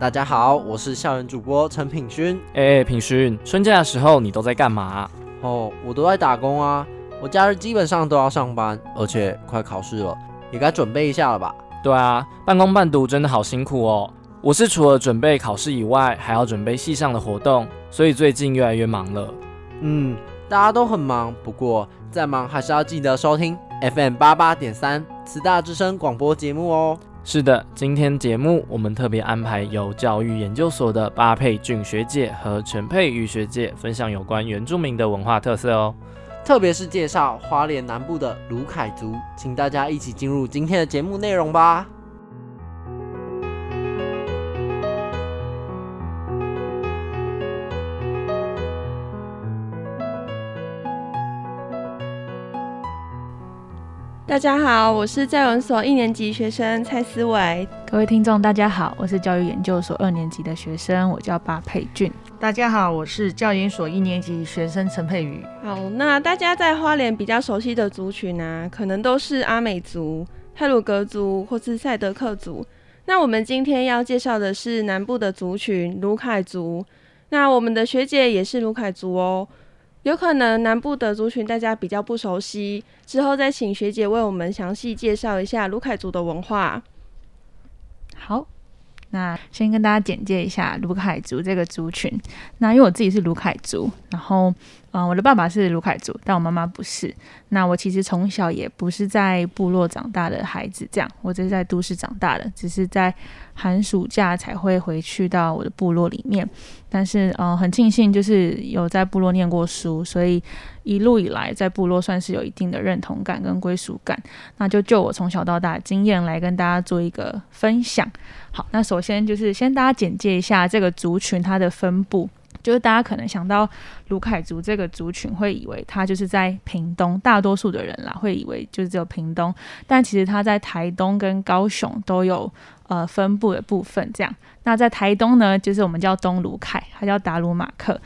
大家好，我是校园主播陈品勋。哎、欸，品勋，春假的时候你都在干嘛？哦，我都在打工啊。我假日基本上都要上班，而且快考试了，也该准备一下了吧？对啊，半工半读真的好辛苦哦。我是除了准备考试以外，还要准备系上的活动，所以最近越来越忙了。嗯，大家都很忙，不过再忙还是要记得收听 FM 八八点三慈大之声广播节目哦。是的，今天节目我们特别安排由教育研究所的巴佩俊学姐和全佩瑜学姐分享有关原住民的文化特色哦，特别是介绍花莲南部的鲁凯族，请大家一起进入今天的节目内容吧。大家好，我是教文所一年级学生蔡思维。各位听众，大家好，我是教育研究所二年级的学生，我叫巴佩俊。大家好，我是教研所一年级学生陈佩瑜。好，那大家在花莲比较熟悉的族群啊，可能都是阿美族、泰鲁格族或是赛德克族。那我们今天要介绍的是南部的族群卢凯族。那我们的学姐也是卢凯族哦。有可能南部的族群大家比较不熟悉，之后再请学姐为我们详细介绍一下卢凯族的文化。好，那先跟大家简介一下卢凯族这个族群。那因为我自己是卢凯族，然后。嗯，我的爸爸是卢凯族，但我妈妈不是。那我其实从小也不是在部落长大的孩子，这样，我只是在都市长大的，只是在寒暑假才会回去到我的部落里面。但是，嗯，很庆幸就是有在部落念过书，所以一路以来在部落算是有一定的认同感跟归属感。那就就我从小到大的经验来跟大家做一个分享。好，那首先就是先大家简介一下这个族群它的分布。就是大家可能想到卢凯族这个族群，会以为他就是在屏东，大多数的人啦会以为就是只有屏东，但其实他在台东跟高雄都有呃分布的部分。这样，那在台东呢，就是我们叫东卢凯，他叫达鲁马克，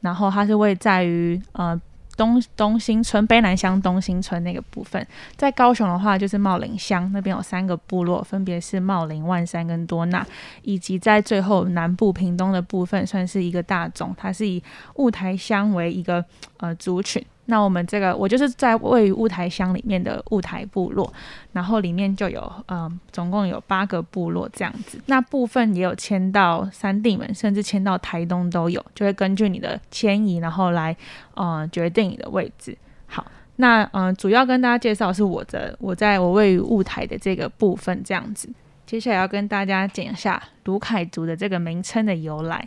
然后他是位在于呃。东东兴村、卑南乡东兴村那个部分，在高雄的话就是茂林乡那边有三个部落，分别是茂林、万山跟多纳，以及在最后南部屏东的部分，算是一个大种，它是以雾台乡为一个呃族群。那我们这个，我就是在位于雾台乡里面的雾台部落，然后里面就有，嗯、总共有八个部落这样子。那部分也有迁到三地门，甚至迁到台东都有，就会根据你的迁移，然后来，呃，决定你的位置。好，那嗯、主要跟大家介绍是我的，我在我位于雾台的这个部分这样子。接下来要跟大家讲一下卢凯族的这个名称的由来。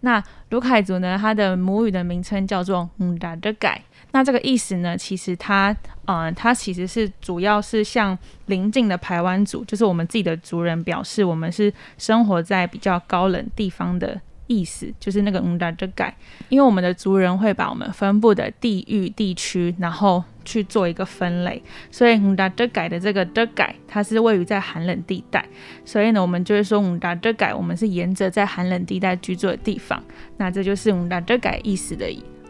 那卢凯族呢，它的母语的名称叫做嗯达德盖。那这个意思呢，其实它，嗯、呃，它其实是主要是向邻近的排湾族，就是我们自己的族人表示，我们是生活在比较高冷地方的意思，就是那个嗯达德盖。因为我们的族人会把我们分布的地域地区，然后去做一个分类，所以嗯达德盖的这个德盖，它是位于在寒冷地带，所以呢，我们就会说嗯达德盖，我们是沿着在寒冷地带居住的地方，那这就是嗯达德盖意思的。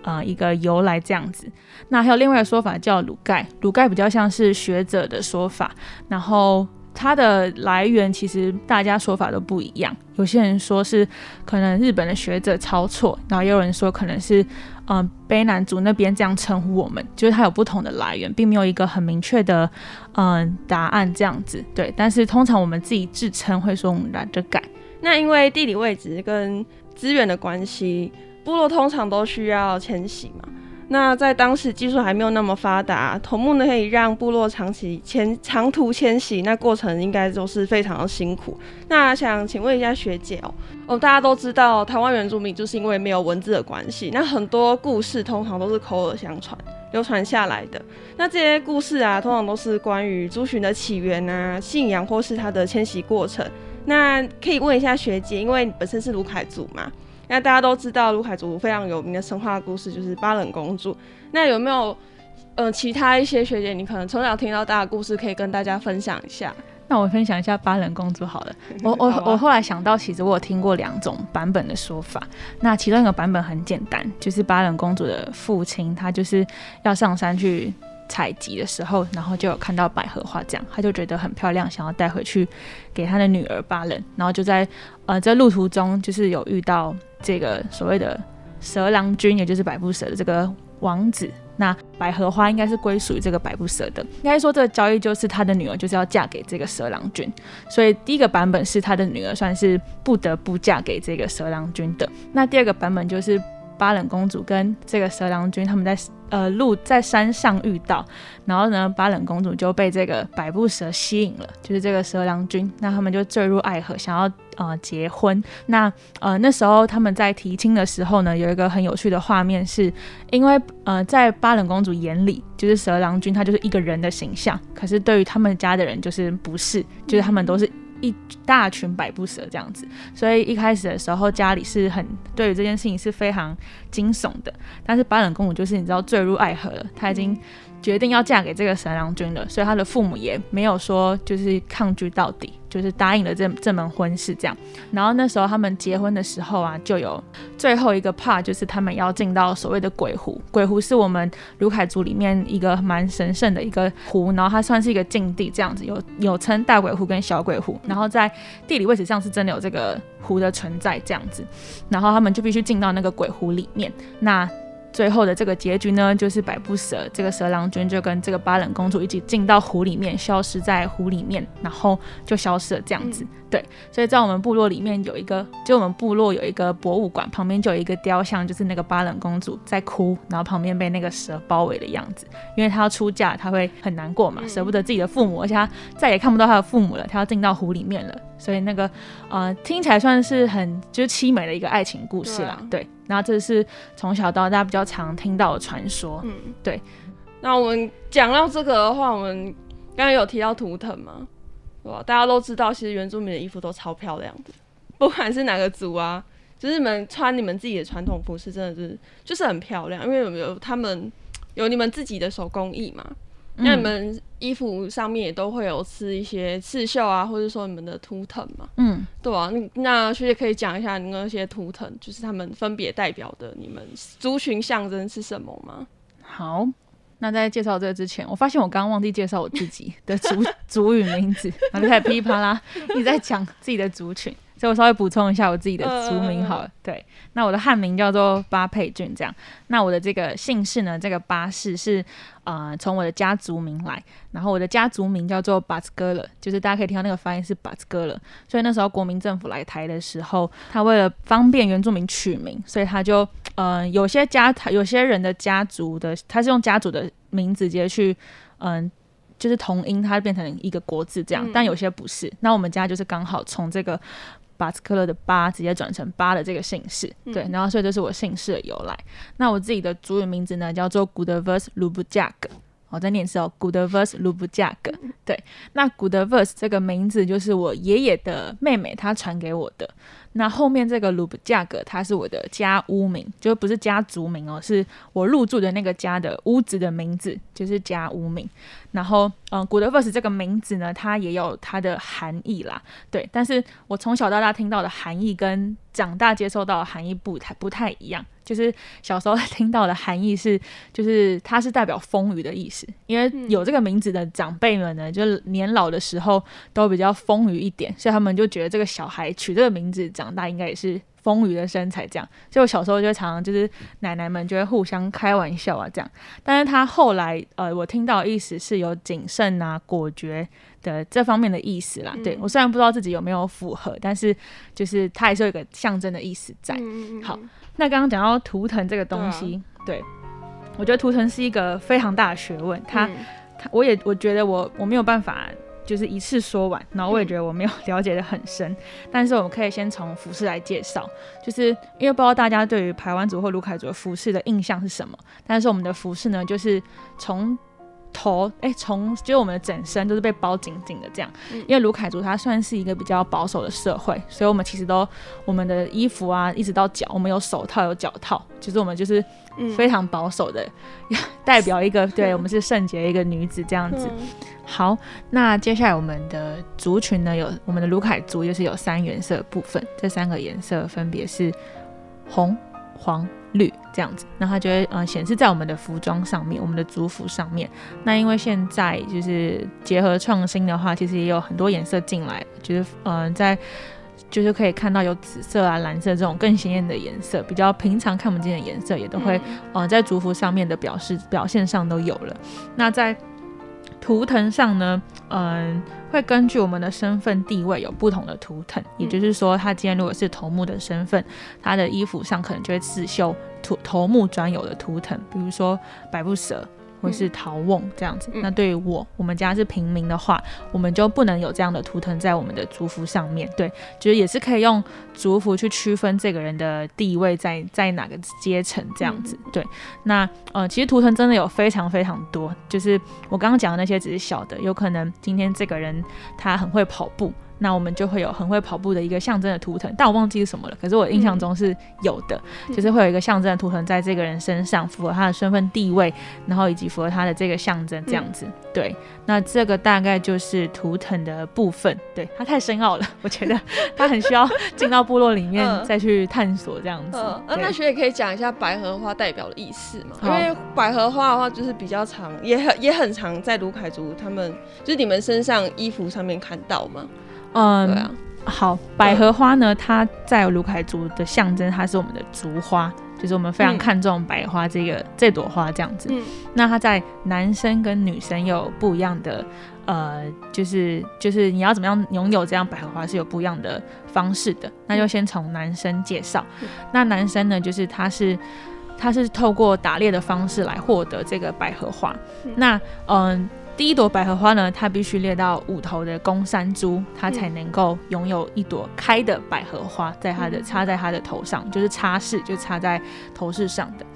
呃，一个由来这样子，那还有另外一个说法叫鲁盖，鲁盖比较像是学者的说法，然后它的来源其实大家说法都不一样，有些人说是可能日本的学者抄错，然后也有人说可能是嗯、呃、卑南族那边这样称呼我们，就是它有不同的来源，并没有一个很明确的嗯、答案这样子，对，但是通常我们自己自称会说鲁盖，那因为地理位置跟资源的关系。部落通常都需要迁徙嘛，那在当时技术还没有那么发达，头目呢可以让部落长期迁长途迁徙，那过程应该都是非常的辛苦。那想请问一下学姐哦，哦大家都知道台湾原住民就是因为没有文字的关系，那很多故事通常都是口耳相传流传下来的。那这些故事啊，通常都是关于族群的起源啊、信仰或是它的迁徙过程。那可以问一下学姐，因为本身是卢凯族嘛？那大家都知道卢凯族非常有名的神话故事就是巴冷公主。那有没有呃其他一些学姐，你可能从小听到大的故事，可以跟大家分享一下？那我分享一下巴冷公主好了。我我我后来想到，其实我有听过两种版本的说法。那其中一个版本很简单，就是巴冷公主的父亲，他就是要上山去采集的时候，然后就有看到百合花，这样他就觉得很漂亮，想要带回去给他的女儿巴冷。然后就在呃在路途中，就是有遇到这个所谓的蛇郎君，也就是百步蛇的这个王子。那百合花应该是归属于这个百步蛇的，应该说这个交易就是他的女儿就是要嫁给这个蛇郎君，所以第一个版本是他的女儿算是不得不嫁给这个蛇郎君的。那第二个版本就是巴冷公主跟这个蛇郎君他们在呃路在山上遇到，然后呢巴冷公主就被这个百步蛇吸引了，就是这个蛇郎君，那他们就坠入爱河，想要。呃，结婚。那呃，那时候他们在提亲的时候呢，有一个很有趣的画面是，是因为呃，在巴冷公主眼里，就是蛇郎君他就是一个人的形象，可是对于他们家的人就是不是，就是他们都是一大群百步蛇这样子。所以一开始的时候，家里是很对于这件事情是非常惊悚的。但是巴冷公主就是你知道坠入爱河了，她已经。决定要嫁给这个神郎君了，所以他的父母也没有说就是抗拒到底，就是答应了这这门婚事这样。然后那时候他们结婚的时候啊，就有最后一个 part，就是他们要进到所谓的鬼湖。鬼湖是我们卢凯族里面一个蛮神圣的一个湖，然后它算是一个禁地这样子，有有称大鬼湖跟小鬼湖。然后在地理位置上是真的有这个湖的存在这样子，然后他们就必须进到那个鬼湖里面。那最后的这个结局呢，就是百步蛇这个蛇郎君就跟这个巴冷公主一起进到湖里面，消失在湖里面，然后就消失了这样子。嗯、对，所以在我们部落里面有一个，就我们部落有一个博物馆，旁边就有一个雕像，就是那个巴冷公主在哭，然后旁边被那个蛇包围的样子，因为她要出嫁，她会很难过嘛，舍不得自己的父母，而且她再也看不到她的父母了，她要进到湖里面了，所以那个呃听起来算是很就是凄美的一个爱情故事啦，对。对然后这是从小到大比较常听到的传说，嗯，对。那我们讲到这个的话，我们刚刚有提到图腾嘛，对吧？大家都知道，其实原住民的衣服都超漂亮的，不管是哪个族啊，就是你们穿你们自己的传统服饰，真的是就是很漂亮，因为有没有他们有你们自己的手工艺嘛。那你们衣服上面也都会有刺一些刺绣啊，或者说你们的图腾嘛？嗯，对啊。那学姐可以讲一下你们那些图腾，就是他们分别代表的你们族群象征是什么吗？好，那在介绍这个之前，我发现我刚刚忘记介绍我自己的族 族语名字，然后就开始噼里啪啦 一直在讲自己的族群。所以我稍微补充一下我自己的族名好了，呃、对，那我的汉名叫做巴佩俊，这样。那我的这个姓氏呢，这个巴氏是呃从我的家族名来，然后我的家族名叫做巴兹戈勒，就是大家可以听到那个发音是巴兹戈勒。所以那时候国民政府来台的时候，他为了方便原住民取名，所以他就呃有些家有些人的家族的他是用家族的名字直接去嗯、就是同音，它变成一个国字这样，但有些不是。那我们家就是刚好从这个。巴斯克勒的巴直接转成巴的这个姓氏，嗯、对，然后所以这是我姓氏的由来。那我自己的族语名字呢，叫做 Goodverse Lubjag，我在念是哦，Goodverse Lubjag，对，那 Goodverse 这个名字就是我爷爷的妹妹她传给我的。那后面这个鲁布价格，它是我的家屋名，就不是家族名哦，是我入住的那个家的屋子的名字，就是家屋名。然后，嗯，古德弗斯这个名字呢，它也有它的含义啦，对。但是我从小到大听到的含义跟长大接受到的含义不太不太一样。就是小时候听到的含义是，就是它是代表丰腴的意思，因为有这个名字的长辈们呢，就是年老的时候都比较丰腴一点，所以他们就觉得这个小孩取这个名字长大应该也是丰腴的身材这样。所以我小时候就常常就是奶奶们就会互相开玩笑啊这样。但是他后来呃，我听到的意思是有谨慎啊、果决的这方面的意思啦。对，我虽然不知道自己有没有符合，但是就是它还是有一个象征的意思在。好。那刚刚讲到图腾这个东西，对，我觉得图腾是一个非常大的学问。它，它、嗯，我也我觉得我我没有办法就是一次说完，然后我也觉得我没有 了解的很深。嗯、但是我们可以先从服饰来介绍，就是因为不知道大家对于排湾族或卢凯族的服饰的印象是什么。但是我们的服饰呢，就是从头，哎，从就是我们的整身都是被包紧紧的这样。因为卢凯族它算是一个比较保守的社会，所以我们其实都我们的衣服啊，一直到脚，我们有手套有脚套，其实我们就是非常保守的，嗯、代表一个 对我们是圣洁的一个女子这样子。嗯、好，那接下来我们的族群呢，有我们的卢凯族就是有三原色部分，这三个颜色分别是红、黄。绿这样子，那它就会呃显示在我们的服装上面，我们的族服上面。那因为现在就是结合创新的话，其实也有很多颜色进来，就是嗯、在就是可以看到有紫色啊、蓝色这种更鲜艳的颜色，比较平常看不见的颜色也都会呃在族服上面的表示表现上都有了。那在图腾上呢，嗯，会根据我们的身份地位有不同的图腾，也就是说，他今天如果是头目的身份，他的衣服上可能就会刺绣头头目专有的图腾，比如说百步蛇。或是陶瓮这样子，那对于我，我们家是平民的话，我们就不能有这样的图腾在我们的族服上面。对，就是也是可以用族服去区分这个人的地位在在哪个阶层这样子。对，那呃，其实图腾真的有非常非常多，就是我刚刚讲的那些只是小的，有可能今天这个人他很会跑步。那我们就会有很会跑步的一个象征的图腾，但我忘记是什么了。可是我印象中是有的，嗯、就是会有一个象征的图腾在这个人身上，符合他的身份地位，然后以及符合他的这个象征这样子。嗯、对，那这个大概就是图腾的部分。对，它太深奥了，我觉得它很需要进到部落里面再去探索这样子。嗯，嗯，那学姐可以讲一下百合花代表的意思吗？因为百合花的话就是比较常，也很也很常在卢凯族他们就是你们身上衣服上面看到吗？嗯，对啊，好，百合花呢，它在卢凯族的象征，它是我们的族花，就是我们非常看重百合花这个、嗯、这朵花这样子。嗯，那它在男生跟女生有不一样的，呃，就是就是你要怎么样拥有这样百合花是有不一样的方式的。那就先从男生介绍，嗯、那男生呢，就是他是他是透过打猎的方式来获得这个百合花。嗯、那嗯。第一朵百合花呢，它必须猎到五头的公山猪，它才能够拥有一朵开的百合花，在它的插在它的头上，就是插饰，就插在头饰上的。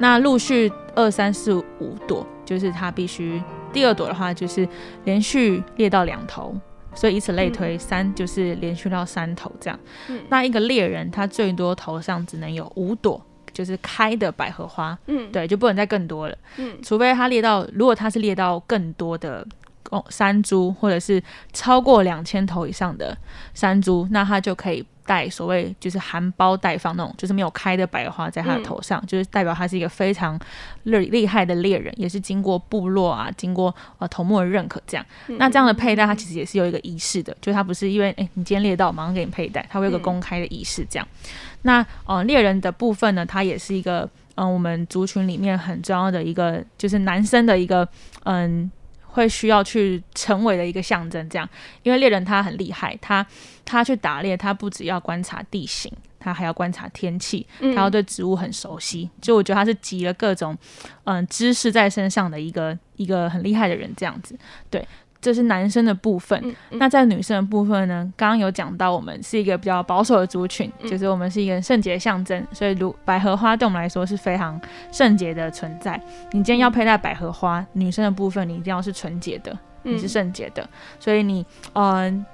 那陆续二三四五朵，就是它必须第二朵的话，就是连续猎到两头，所以以此类推，三就是连续到三头这样。那一个猎人，他最多头上只能有五朵。就是开的百合花，嗯，对，就不能再更多了，嗯，除非它列到，如果它是列到更多的公山猪，或者是超过两千头以上的山猪，那它就可以戴所谓就是含苞待放那种，就是没有开的白花在他的头上，嗯、就是代表他是一个非常厉厉害的猎人，也是经过部落啊，经过呃头目的认可这样。嗯、那这样的佩戴，它其实也是有一个仪式的，就他不是因为哎你今天猎到，马上给你佩戴，它会有个公开的仪式这样。嗯那呃猎人的部分呢，它也是一个嗯、呃、我们族群里面很重要的一个，就是男生的一个嗯会需要去成为的一个象征。这样，因为猎人他很厉害，他他去打猎，他不只要观察地形，他还要观察天气，他要对植物很熟悉。就我觉得他是集了各种嗯、呃、知识在身上的一个一个很厉害的人，这样子对。这是男生的部分，嗯嗯、那在女生的部分呢？刚刚有讲到，我们是一个比较保守的族群，嗯、就是我们是一个圣洁的象征，所以如百合花对我们来说是非常圣洁的存在。你今天要佩戴百合花，女生的部分你一定要是纯洁的，你是圣洁的，嗯、所以你嗯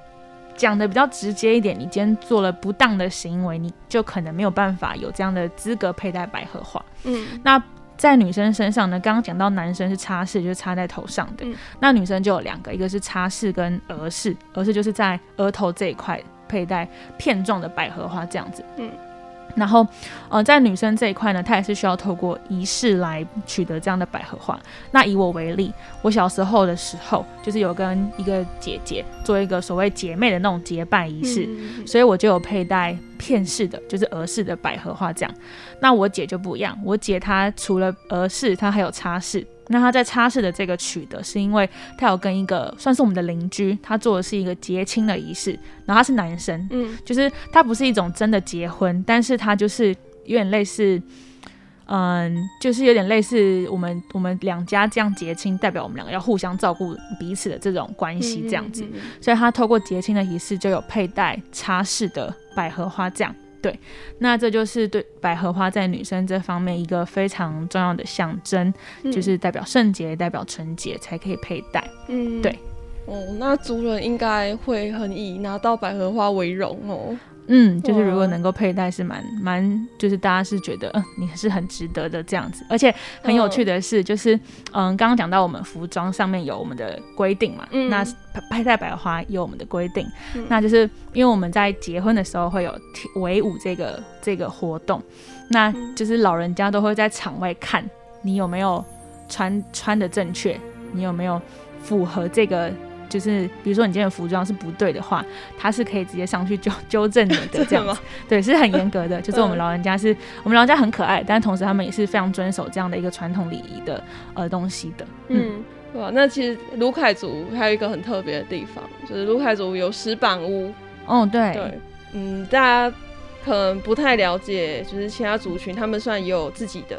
讲的比较直接一点，你今天做了不当的行为，你就可能没有办法有这样的资格佩戴百合花。嗯，那。在女生身上呢，刚刚讲到男生是插饰，就是插在头上的。嗯、那女生就有两个，一个是插饰跟额饰，额饰就是在额头这一块佩戴片状的百合花这样子。嗯。然后，呃，在女生这一块呢，她也是需要透过仪式来取得这样的百合花。那以我为例，我小时候的时候，就是有跟一个姐姐做一个所谓姐妹的那种结拜仪式，嗯、所以我就有佩戴片式的，就是俄式的百合花这样。那我姐就不一样，我姐她除了俄式，她还有擦式。那她在擦式的这个取得，是因为她有跟一个算是我们的邻居，他做的是一个结亲的仪式，然后他是男生，嗯，就是他不是一种真的结婚，但是他就是有点类似，嗯，就是有点类似我们我们两家这样结亲，代表我们两个要互相照顾彼此的这种关系这样子，嗯嗯嗯嗯，所以他透过结亲的仪式就有佩戴插饰的百合花这样。对，那这就是对百合花在女生这方面一个非常重要的象征，嗯、就是代表圣洁、代表纯洁才可以佩戴。嗯，对。哦，那族人应该会很以拿到百合花为荣哦。嗯，就是如果能够佩戴是蛮蛮，就是大家是觉得，嗯，你是很值得的这样子。而且很有趣的是，就是嗯，刚刚讲到我们服装上面有我们的规定嘛，嗯、那佩戴百花有我们的规定，嗯、那就是因为我们在结婚的时候会有围舞这个这个活动，那就是老人家都会在场外看你有没有穿穿的正确，你有没有符合这个。就是比如说你今天的服装是不对的话，他是可以直接上去纠 纠正你的 这样子，对，是很严格的。就是我们老人家是，我们老人家很可爱，但同时他们也是非常遵守这样的一个传统礼仪的呃东西的。嗯，哇，那其实卢凯族还有一个很特别的地方，就是卢凯族有石板屋。哦，对，对，嗯，大家可能不太了解，就是其他族群他们算也有自己的。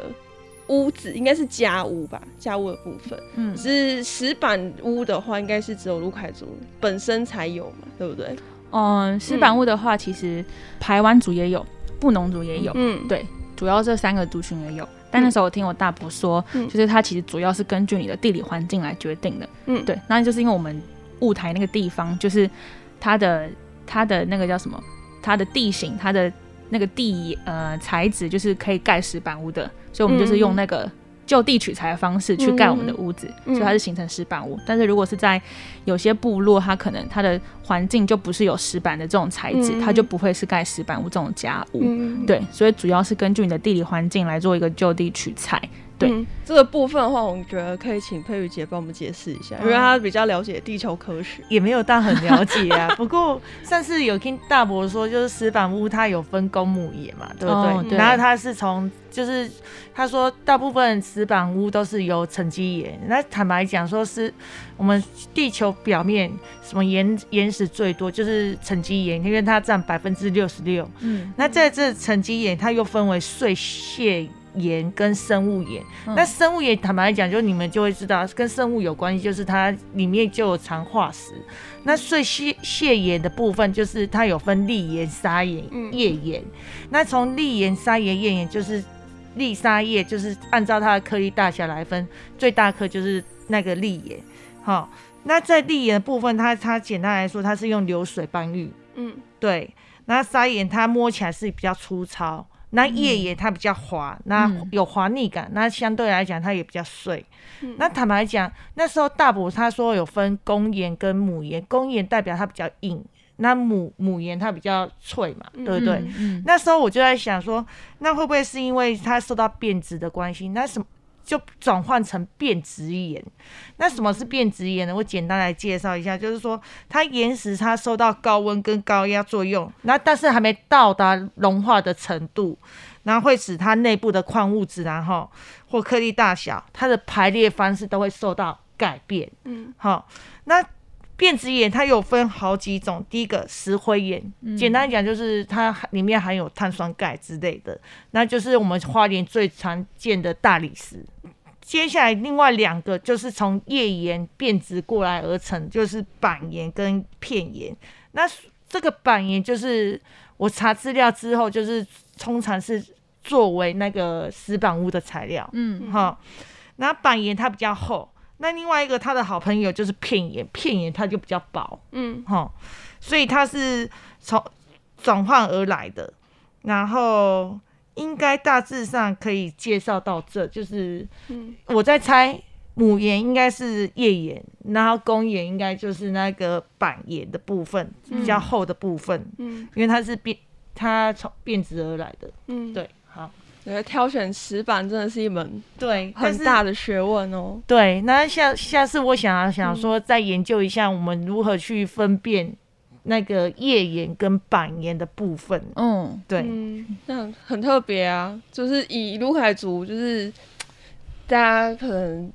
屋子应该是家屋吧，家屋的部分。嗯，是石板屋的话，应该是只有卢凯族本身才有嘛，对不对？嗯，石板屋的话，其实排湾族也有，布农族也有。嗯，对，主要这三个族群也有。但那时候我听我大伯说，嗯、就是他其实主要是根据你的地理环境来决定的。嗯，对，那就是因为我们雾台那个地方，就是它的它的那个叫什么？它的地形，它的那个地呃材质，就是可以盖石板屋的。所以，我们就是用那个就地取材的方式去盖我们的屋子，嗯、所以它是形成石板屋。嗯、但是如果是在有些部落，它可能它的环境就不是有石板的这种材质，嗯、它就不会是盖石板屋这种家屋。嗯、对，所以主要是根据你的地理环境来做一个就地取材。对、嗯、这个部分的话，我们觉得可以请佩瑜姐帮我们解释一下，因为她比较了解地球科学，也没有到很了解啊。不过上次有听大伯说，就是石板屋它有分公母野嘛，对不对？哦、对，然后他是从就是他说大部分石板屋都是由沉积岩。那坦白讲，说是我们地球表面什么岩岩石最多就是沉积岩，因为它占百分之六十六。嗯，那在这沉积岩，它又分为碎屑。盐跟生物盐，嗯、那生物盐坦白来讲，就你们就会知道，跟生物有关系，就是它里面就有藏化石。那碎屑屑盐的部分，就是它有分礫盐、砂盐、页盐。那从礫盐、砂盐、页盐，就是粒、砂、页，就是按照它的颗粒大小来分，最大颗就是那个粒盐。好，那在礫盐的部分，它它简单来说，它是用流水搬运。嗯，对。那砂岩它摸起来是比较粗糙。那叶也它比较滑，那有滑腻感，那相对来讲它也比较碎。嗯、那坦白讲，那时候大伯他说有分公盐跟母盐，公盐代表它比较硬，那母母盐它比较脆嘛，对不对？嗯嗯、那时候我就在想说，那会不会是因为它受到变质的关系？那什么？就转换成变质岩，那什么是变质岩呢？我简单来介绍一下，就是说它岩石它受到高温跟高压作用，那但是还没到达融化的程度，然后会使它内部的矿物质，然后或颗粒大小，它的排列方式都会受到改变。嗯，好，那。变质岩它有分好几种，第一个石灰岩，嗯、简单讲就是它里面含有碳酸钙之类的，那就是我们花莲最常见的大理石。接下来另外两个就是从页岩变质过来而成，就是板岩跟片岩。那这个板岩就是我查资料之后，就是通常是作为那个石板屋的材料。嗯，好，那板岩它比较厚。那另外一个他的好朋友就是片岩，片岩它就比较薄，嗯，哈，所以它是从转换而来的。然后应该大致上可以介绍到这，就是，我在猜母岩应该是页岩，然后公岩应该就是那个板岩的部分，比较厚的部分，嗯，因为它是变，它从变质而来的，嗯，对，好。对，挑选石板真的是一门对很大的学问哦。对，那下下次我想要想说再研究一下我们如何去分辨那个页岩跟板岩的部分。嗯，对，嗯，那很特别啊，就是以卢凯族，就是大家可能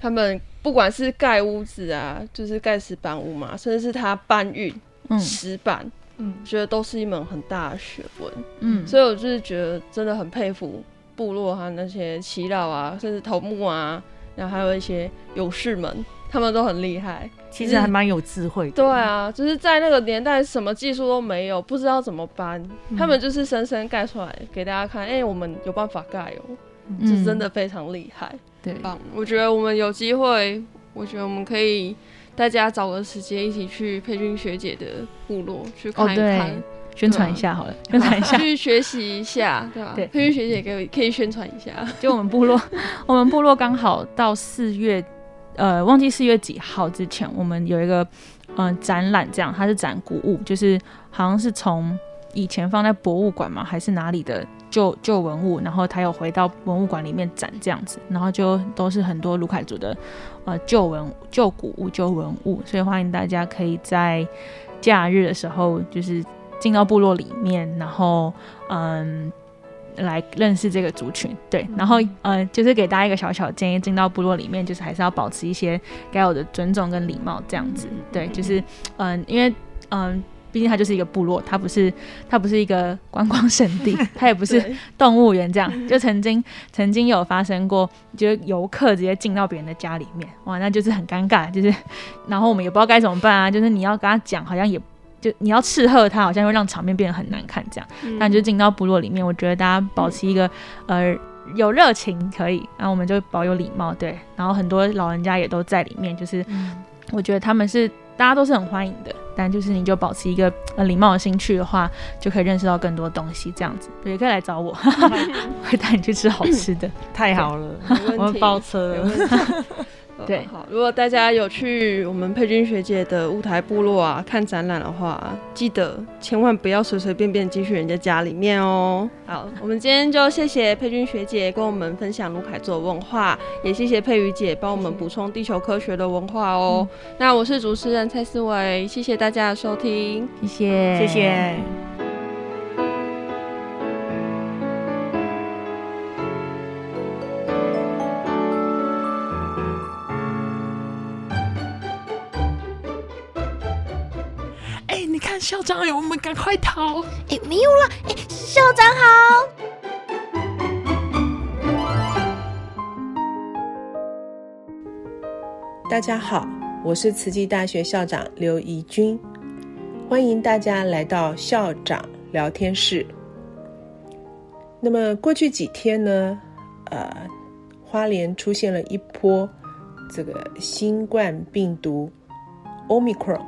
他们不管是盖屋子啊，就是盖石板屋嘛，甚至是他搬运石板。嗯嗯，觉得都是一门很大的学问。嗯，所以我就是觉得真的很佩服部落哈那些祈老啊，甚至头目啊，然后还有一些勇士们，他们都很厉害，其实还蛮有智慧的。对啊，就是在那个年代，什么技术都没有，不知道怎么搬，嗯、他们就是生生盖出来给大家看。哎、欸，我们有办法盖哦，这、嗯、真的非常厉害。对，棒！我觉得我们有机会，我觉得我们可以大家找个时间一起去佩君学姐的部落去看一看。哦宣传一下好了，宣传一下，去学习一下，对吧？对，佩君学姐可以可以宣传一下。就我们部落，我们部落刚好到四月，呃，忘记四月几号之前，我们有一个嗯、呃、展览，这样它是展古物，就是好像是从以前放在博物馆嘛，还是哪里的旧旧文物，然后他又回到文物馆里面展这样子，然后就都是很多卢凯族的呃旧文旧古物旧文物，所以欢迎大家可以在假日的时候就是。进到部落里面，然后嗯，来认识这个族群，对，然后呃，就是给大家一个小小建议，进到部落里面，就是还是要保持一些该有的尊重跟礼貌，这样子，对，就是嗯，因为嗯，毕竟它就是一个部落，它不是它不是一个观光胜地，它也不是动物园，这样，就曾经曾经有发生过，就是游客直接进到别人的家里面，哇，那就是很尴尬，就是，然后我们也不知道该怎么办啊，就是你要跟他讲，好像也。就你要斥喝他，好像会让场面变得很难看这样。嗯、但就进到部落里面，我觉得大家保持一个、嗯、呃有热情可以，然后我们就保有礼貌，对。然后很多老人家也都在里面，就是、嗯、我觉得他们是大家都是很欢迎的。但就是你就保持一个呃礼貌的心去的话，就可以认识到更多东西这样子。也可以来找我，会带你去吃好吃的。太好了，我们包车了。对，好。如果大家有去我们佩君学姐的雾台部落啊看展览的话，记得千万不要随随便便进去人家家里面哦。好，我们今天就谢谢佩君学姐跟我们分享卢凯做文化，也谢谢佩瑜姐帮我们补充地球科学的文化哦。嗯、那我是主持人蔡思维，谢谢大家的收听，谢谢，谢谢。校长，哎，我们赶快逃！哎，没有了，哎，校长好。大家好，我是慈济大学校长刘怡君，欢迎大家来到校长聊天室。那么过去几天呢，呃，花莲出现了一波这个新冠病毒 Omicron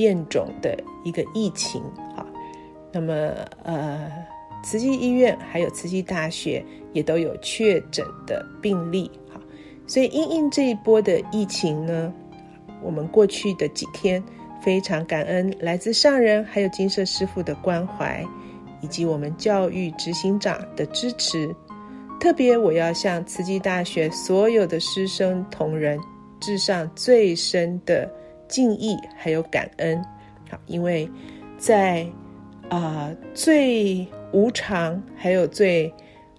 变种的。一个疫情，啊，那么呃，慈济医院还有慈济大学也都有确诊的病例，好，所以因应这一波的疫情呢，我们过去的几天非常感恩来自上人还有金色师傅的关怀，以及我们教育执行长的支持，特别我要向慈济大学所有的师生同仁致上最深的敬意还有感恩。好因为在啊、最无常还有最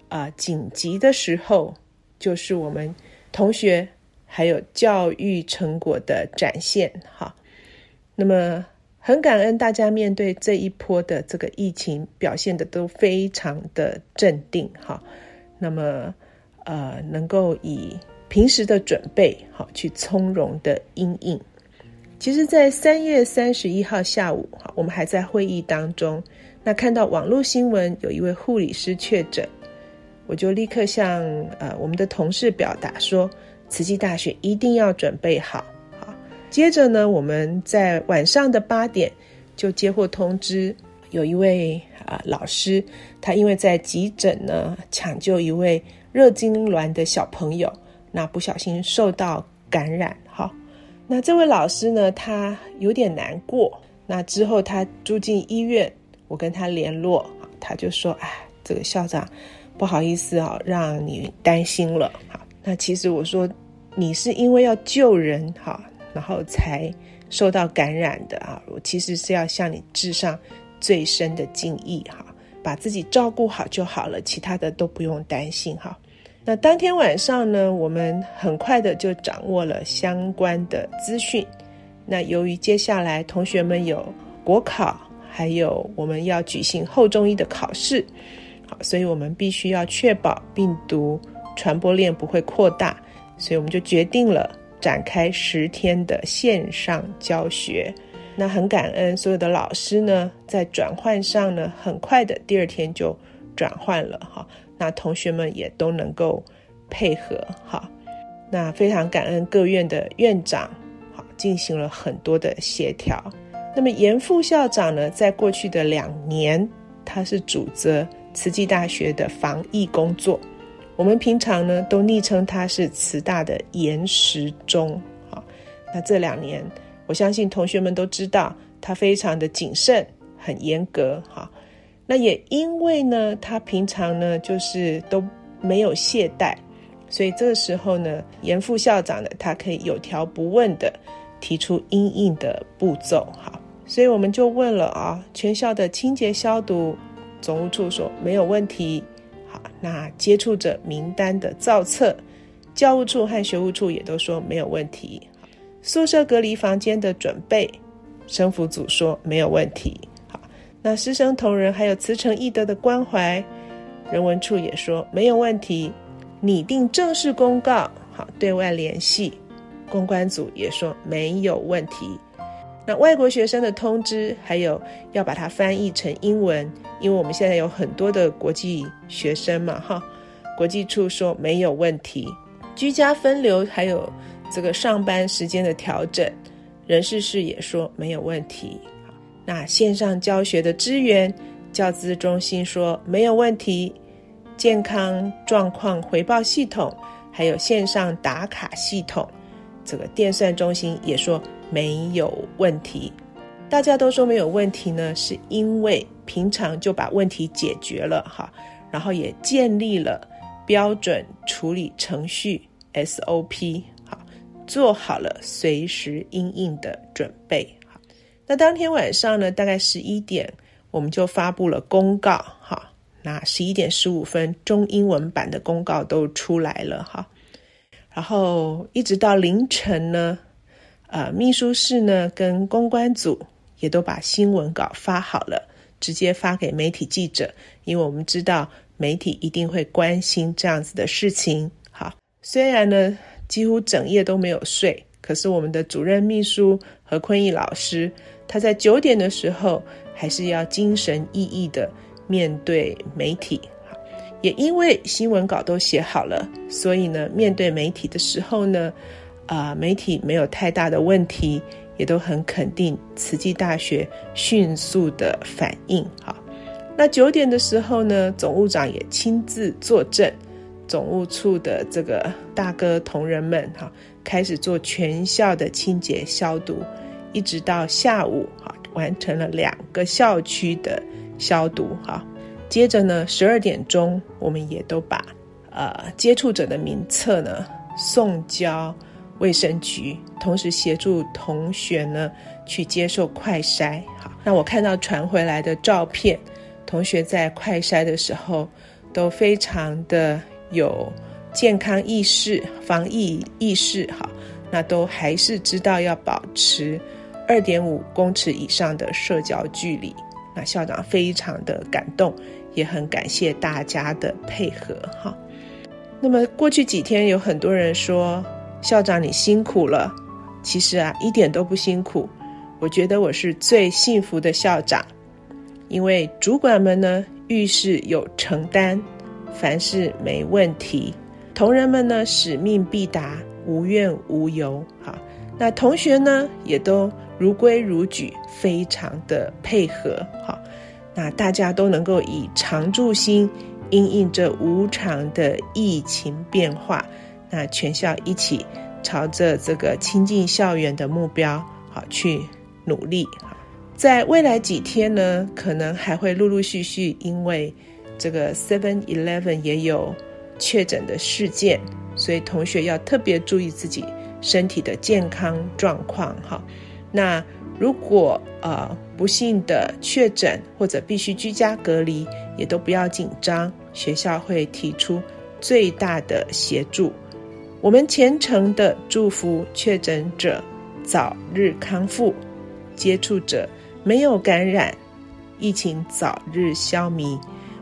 啊、紧急的时候，就是我们同学还有教育成果的展现。哈，那么很感恩大家面对这一波的这个疫情，表现的都非常的镇定。哈，那么呃能够以平时的准备好去从容的因应。其实，在三月三十一号下午，我们还在会议当中，那看到网络新闻有一位护理师确诊，我就立刻向呃我们的同事表达说，慈济大学一定要准备好。好，接着呢，我们在晚上的八点就接获通知，有一位啊、老师，他因为在急诊呢抢救一位热痉挛的小朋友，那不小心受到感染，那这位老师呢，他有点难过。那之后他住进医院，我跟他联络，他就说：“哎，这个校长，不好意思啊，让你担心了。”好，那其实我说，你是因为要救人哈，然后才受到感染的啊。我其实是要向你致上最深的敬意哈，把自己照顾好就好了，其他的都不用担心哈。那当天晚上呢，我们很快的就掌握了相关的资讯。那由于接下来同学们有国考，还有我们要举行后中医的考试，好，所以我们必须要确保病毒传播链不会扩大，所以我们就决定了展开十天的线上教学。那很感恩所有的老师呢，在转换上呢，很快的第二天就转换了哈。那同学们也都能够配合哈。那非常感恩各院的院长，好，进行了很多的协调。那么严副校长呢，在过去的两年，他是主责慈济大学的防疫工作。我们平常呢都昵称他是慈大的严时中。好，那这两年。我相信同学们都知道，他非常的谨慎，很严格哈。那也因为呢，他平常呢就是都没有懈怠，所以这个时候呢，严副校长呢，他可以有条不紊的提出应应的步骤哈。所以我们就问了啊，全校的清洁消毒，总务处说没有问题。好，那接触者名单的造册，教务处和学务处也都说没有问题。宿舍隔离房间的准备，生辅组说没有问题。那师生同仁还有慈诚义德的关怀，人文处也说没有问题。拟定正式公告，好，对外联系，公关组也说没有问题。那外国学生的通知，还有要把它翻译成英文，因为我们现在有很多的国际学生嘛，哈，国际处说没有问题。居家分流还有。这个上班时间的调整，人事室也说没有问题。那线上教学的支援，教资中心说没有问题。健康状况回报系统，还有线上打卡系统，这个电算中心也说没有问题。大家都说没有问题呢，是因为平常就把问题解决了哈，然后也建立了标准处理程序 SOP 好。做好了随时应应的准备。那当天晚上呢，大概十一点，我们就发布了公告。哈，那十一点十五分，中英文版的公告都出来了。哈，然后一直到凌晨呢，呃，秘书室呢跟公关组也都把新闻稿发好了，直接发给媒体记者，因为我们知道媒体一定会关心这样子的事情。好，虽然呢。几乎整夜都没有睡，可是我们的主任秘书何坤义老师，他在九点的时候还是要精神奕奕的面对媒体。也因为新闻稿都写好了，所以呢，面对媒体的时候呢，啊、媒体没有太大的问题，也都很肯定慈济大学迅速的反应。好，那九点的时候呢，总务长也亲自坐镇。总务处的这个大哥同仁们哈，开始做全校的清洁消毒，一直到下午哈，完成了两个校区的消毒哈。接着呢，十二点钟，我们也都把呃接触者的名册呢送交卫生局，同时协助同学呢去接受快筛。好，那我看到传回来的照片，同学在快筛的时候都非常的。有健康意识、防疫意识，哈，那都还是知道要保持二点五公尺以上的社交距离。那校长非常的感动，也很感谢大家的配合，哈。那么过去几天有很多人说校长你辛苦了，其实啊一点都不辛苦，我觉得我是最幸福的校长，因为主管们呢遇事有承担。凡事没问题，同仁们呢使命必达，无怨无尤。好，那同学呢也都如规如矩，非常的配合。好，那大家都能够以常住心，因应这无常的疫情变化，那全校一起朝着这个清净校园的目标，好去努力。在未来几天呢，可能还会陆陆续续因为。这个 Seven Eleven 也有确诊的事件，所以同学要特别注意自己身体的健康状况哈。那如果呃不幸的确诊或者必须居家隔离，也都不要紧张，学校会提出最大的协助。我们虔诚的祝福确诊者早日康复，接触者没有感染，疫情早日消弭。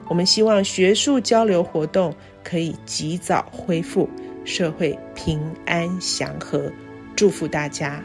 我们希望学术交流活动可以及早恢复，社会平安祥和，祝福大家。